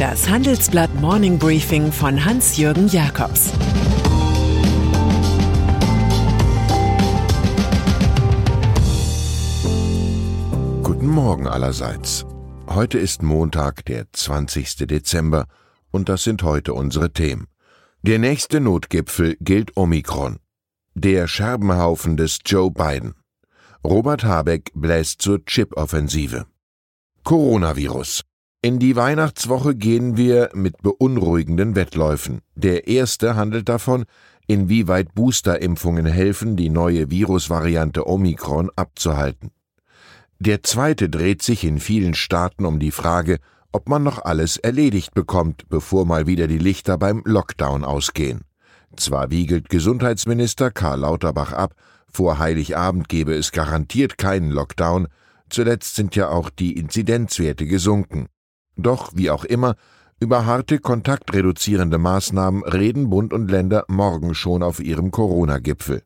Das Handelsblatt Morning Briefing von Hans-Jürgen Jakobs Guten Morgen allerseits. Heute ist Montag, der 20. Dezember, und das sind heute unsere Themen. Der nächste Notgipfel gilt Omikron. Der Scherbenhaufen des Joe Biden. Robert Habeck bläst zur Chip-Offensive. Coronavirus. In die Weihnachtswoche gehen wir mit beunruhigenden Wettläufen. Der erste handelt davon, inwieweit Boosterimpfungen helfen, die neue Virusvariante Omikron abzuhalten. Der zweite dreht sich in vielen Staaten um die Frage, ob man noch alles erledigt bekommt, bevor mal wieder die Lichter beim Lockdown ausgehen. Zwar wiegelt Gesundheitsminister Karl Lauterbach ab, vor Heiligabend gebe es garantiert keinen Lockdown, zuletzt sind ja auch die Inzidenzwerte gesunken. Doch, wie auch immer, über harte kontaktreduzierende Maßnahmen reden Bund und Länder morgen schon auf ihrem Corona-Gipfel.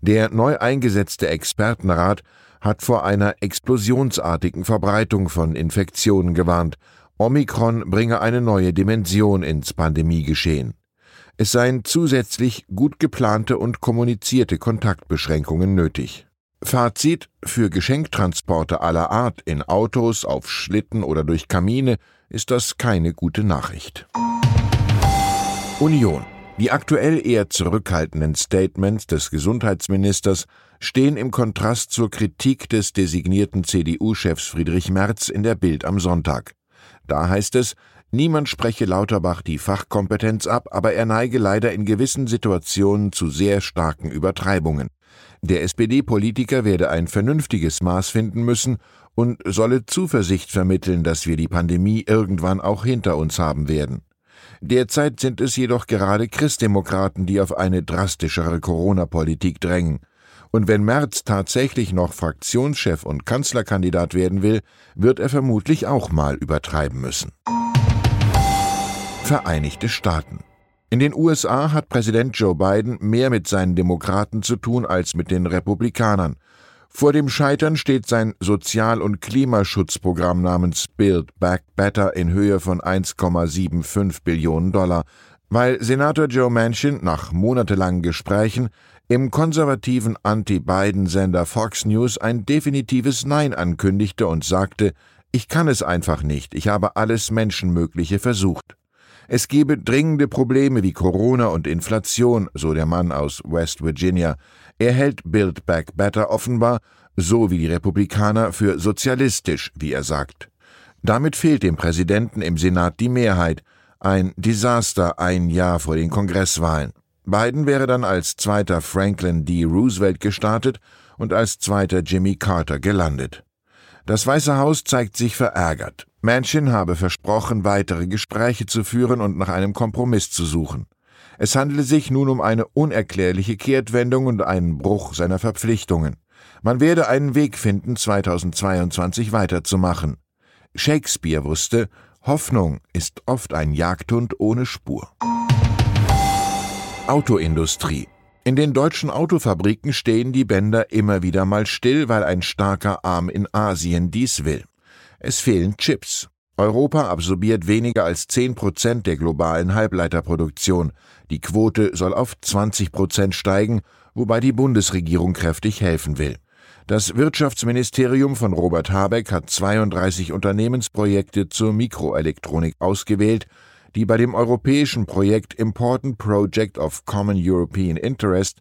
Der neu eingesetzte Expertenrat hat vor einer explosionsartigen Verbreitung von Infektionen gewarnt. Omikron bringe eine neue Dimension ins Pandemiegeschehen. Es seien zusätzlich gut geplante und kommunizierte Kontaktbeschränkungen nötig. Fazit: Für Geschenktransporte aller Art in Autos, auf Schlitten oder durch Kamine ist das keine gute Nachricht. Union. Die aktuell eher zurückhaltenden Statements des Gesundheitsministers stehen im Kontrast zur Kritik des designierten CDU-Chefs Friedrich Merz in der Bild am Sonntag. Da heißt es, niemand spreche Lauterbach die Fachkompetenz ab, aber er neige leider in gewissen Situationen zu sehr starken Übertreibungen. Der SPD-Politiker werde ein vernünftiges Maß finden müssen und solle Zuversicht vermitteln, dass wir die Pandemie irgendwann auch hinter uns haben werden. Derzeit sind es jedoch gerade Christdemokraten, die auf eine drastischere Corona-Politik drängen. Und wenn Merz tatsächlich noch Fraktionschef und Kanzlerkandidat werden will, wird er vermutlich auch mal übertreiben müssen. Vereinigte Staaten in den USA hat Präsident Joe Biden mehr mit seinen Demokraten zu tun als mit den Republikanern. Vor dem Scheitern steht sein Sozial- und Klimaschutzprogramm namens Build Back Better in Höhe von 1,75 Billionen Dollar, weil Senator Joe Manchin nach monatelangen Gesprächen im konservativen Anti-Biden-Sender Fox News ein definitives Nein ankündigte und sagte, ich kann es einfach nicht, ich habe alles Menschenmögliche versucht. Es gebe dringende Probleme wie Corona und Inflation, so der Mann aus West Virginia. Er hält Build Back Better offenbar, so wie die Republikaner, für sozialistisch, wie er sagt. Damit fehlt dem Präsidenten im Senat die Mehrheit. Ein Desaster ein Jahr vor den Kongresswahlen. Biden wäre dann als zweiter Franklin D. Roosevelt gestartet und als zweiter Jimmy Carter gelandet. Das Weiße Haus zeigt sich verärgert. Manchin habe versprochen, weitere Gespräche zu führen und nach einem Kompromiss zu suchen. Es handele sich nun um eine unerklärliche Kehrtwendung und einen Bruch seiner Verpflichtungen. Man werde einen Weg finden, 2022 weiterzumachen. Shakespeare wusste, Hoffnung ist oft ein Jagdhund ohne Spur. Autoindustrie in den deutschen Autofabriken stehen die Bänder immer wieder mal still, weil ein starker Arm in Asien dies will. Es fehlen Chips. Europa absorbiert weniger als 10 Prozent der globalen Halbleiterproduktion. Die Quote soll auf 20 Prozent steigen, wobei die Bundesregierung kräftig helfen will. Das Wirtschaftsministerium von Robert Habeck hat 32 Unternehmensprojekte zur Mikroelektronik ausgewählt die bei dem europäischen Projekt Important Project of Common European Interest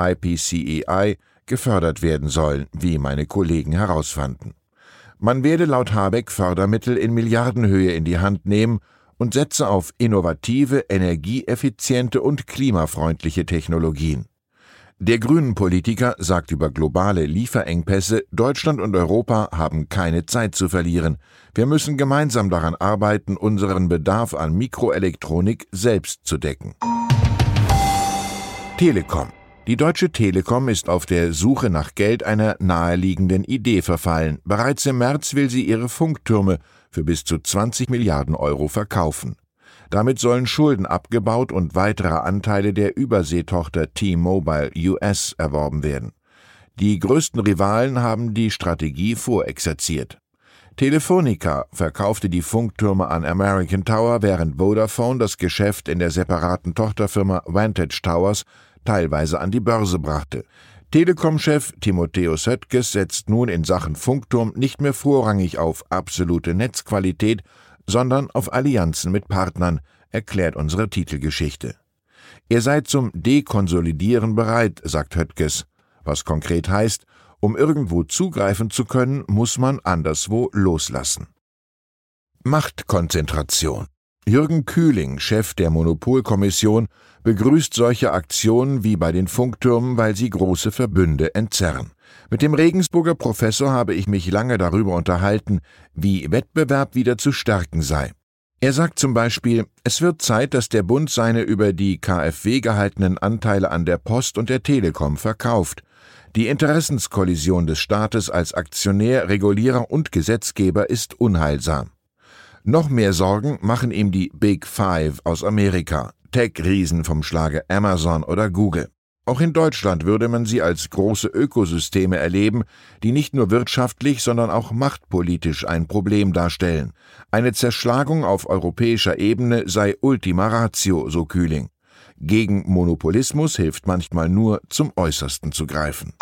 IPCEI gefördert werden sollen, wie meine Kollegen herausfanden. Man werde laut Habeck Fördermittel in Milliardenhöhe in die Hand nehmen und setze auf innovative, energieeffiziente und klimafreundliche Technologien. Der grünen Politiker sagt über globale Lieferengpässe, Deutschland und Europa haben keine Zeit zu verlieren. Wir müssen gemeinsam daran arbeiten, unseren Bedarf an Mikroelektronik selbst zu decken. Telekom. Die Deutsche Telekom ist auf der Suche nach Geld einer naheliegenden Idee verfallen. Bereits im März will sie ihre Funktürme für bis zu 20 Milliarden Euro verkaufen. Damit sollen Schulden abgebaut und weitere Anteile der Überseetochter T-Mobile US erworben werden. Die größten Rivalen haben die Strategie vorexerziert. Telefonica verkaufte die Funktürme an American Tower, während Vodafone das Geschäft in der separaten Tochterfirma Vantage Towers teilweise an die Börse brachte. Telekom-Chef Timotheus Höttges setzt nun in Sachen Funkturm nicht mehr vorrangig auf absolute Netzqualität, sondern auf Allianzen mit Partnern, erklärt unsere Titelgeschichte. Er sei zum Dekonsolidieren bereit, sagt Höttges, was konkret heißt, um irgendwo zugreifen zu können, muss man anderswo loslassen. Machtkonzentration. Jürgen Kühling, Chef der Monopolkommission, begrüßt solche Aktionen wie bei den Funktürmen, weil sie große Verbünde entzerren. Mit dem Regensburger Professor habe ich mich lange darüber unterhalten, wie Wettbewerb wieder zu stärken sei. Er sagt zum Beispiel, es wird Zeit, dass der Bund seine über die KfW gehaltenen Anteile an der Post und der Telekom verkauft. Die Interessenskollision des Staates als Aktionär, Regulierer und Gesetzgeber ist unheilsam. Noch mehr Sorgen machen ihm die Big Five aus Amerika, Tech-Riesen vom Schlage Amazon oder Google. Auch in Deutschland würde man sie als große Ökosysteme erleben, die nicht nur wirtschaftlich, sondern auch machtpolitisch ein Problem darstellen. Eine Zerschlagung auf europäischer Ebene sei Ultima Ratio, so Kühling. Gegen Monopolismus hilft manchmal nur, zum Äußersten zu greifen.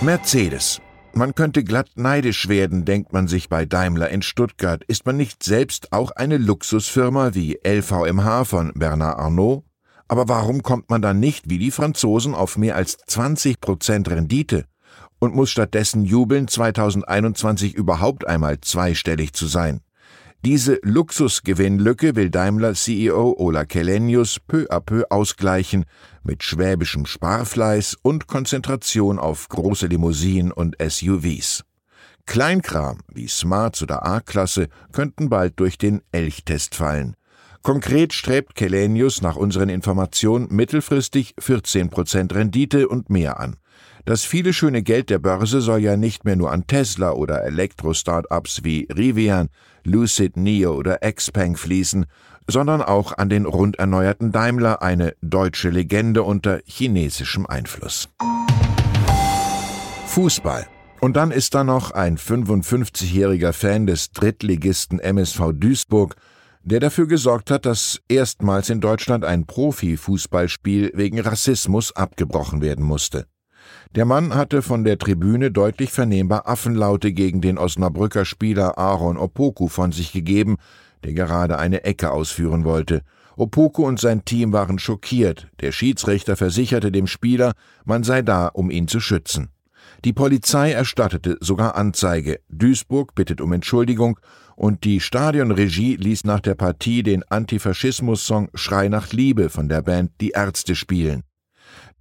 Mercedes. Man könnte glatt neidisch werden, denkt man sich bei Daimler in Stuttgart. Ist man nicht selbst auch eine Luxusfirma wie LVMH von Bernard Arnault? Aber warum kommt man dann nicht wie die Franzosen auf mehr als 20 Prozent Rendite und muss stattdessen jubeln, 2021 überhaupt einmal zweistellig zu sein? Diese Luxusgewinnlücke will Daimler CEO Ola Kellenius peu à peu ausgleichen mit schwäbischem Sparfleiß und Konzentration auf große Limousinen und SUVs. Kleinkram wie Smarts oder A-Klasse könnten bald durch den Elchtest fallen. Konkret strebt Kellenius nach unseren Informationen mittelfristig 14% Rendite und mehr an. Das viele schöne Geld der Börse soll ja nicht mehr nur an Tesla oder Elektro-Startups wie Rivian, Lucid Neo oder Xpeng fließen, sondern auch an den rund erneuerten Daimler, eine deutsche Legende unter chinesischem Einfluss. Fußball. Und dann ist da noch ein 55-jähriger Fan des Drittligisten MSV Duisburg, der dafür gesorgt hat, dass erstmals in Deutschland ein Profifußballspiel wegen Rassismus abgebrochen werden musste. Der Mann hatte von der Tribüne deutlich vernehmbar Affenlaute gegen den Osnabrücker Spieler Aaron Opoku von sich gegeben, der gerade eine Ecke ausführen wollte. Opoku und sein Team waren schockiert. Der Schiedsrichter versicherte dem Spieler, man sei da, um ihn zu schützen. Die Polizei erstattete sogar Anzeige. Duisburg bittet um Entschuldigung und die Stadionregie ließ nach der Partie den Antifaschismus-Song Schrei nach Liebe von der Band Die Ärzte spielen.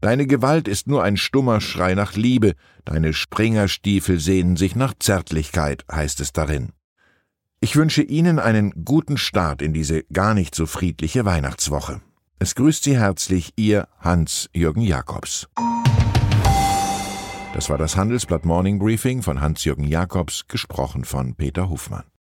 Deine Gewalt ist nur ein stummer Schrei nach Liebe, deine Springerstiefel sehnen sich nach Zärtlichkeit, heißt es darin. Ich wünsche Ihnen einen guten Start in diese gar nicht so friedliche Weihnachtswoche. Es grüßt Sie herzlich Ihr Hans-Jürgen Jakobs. Das war das Handelsblatt Morning Briefing von Hans-Jürgen Jakobs, gesprochen von Peter Hofmann.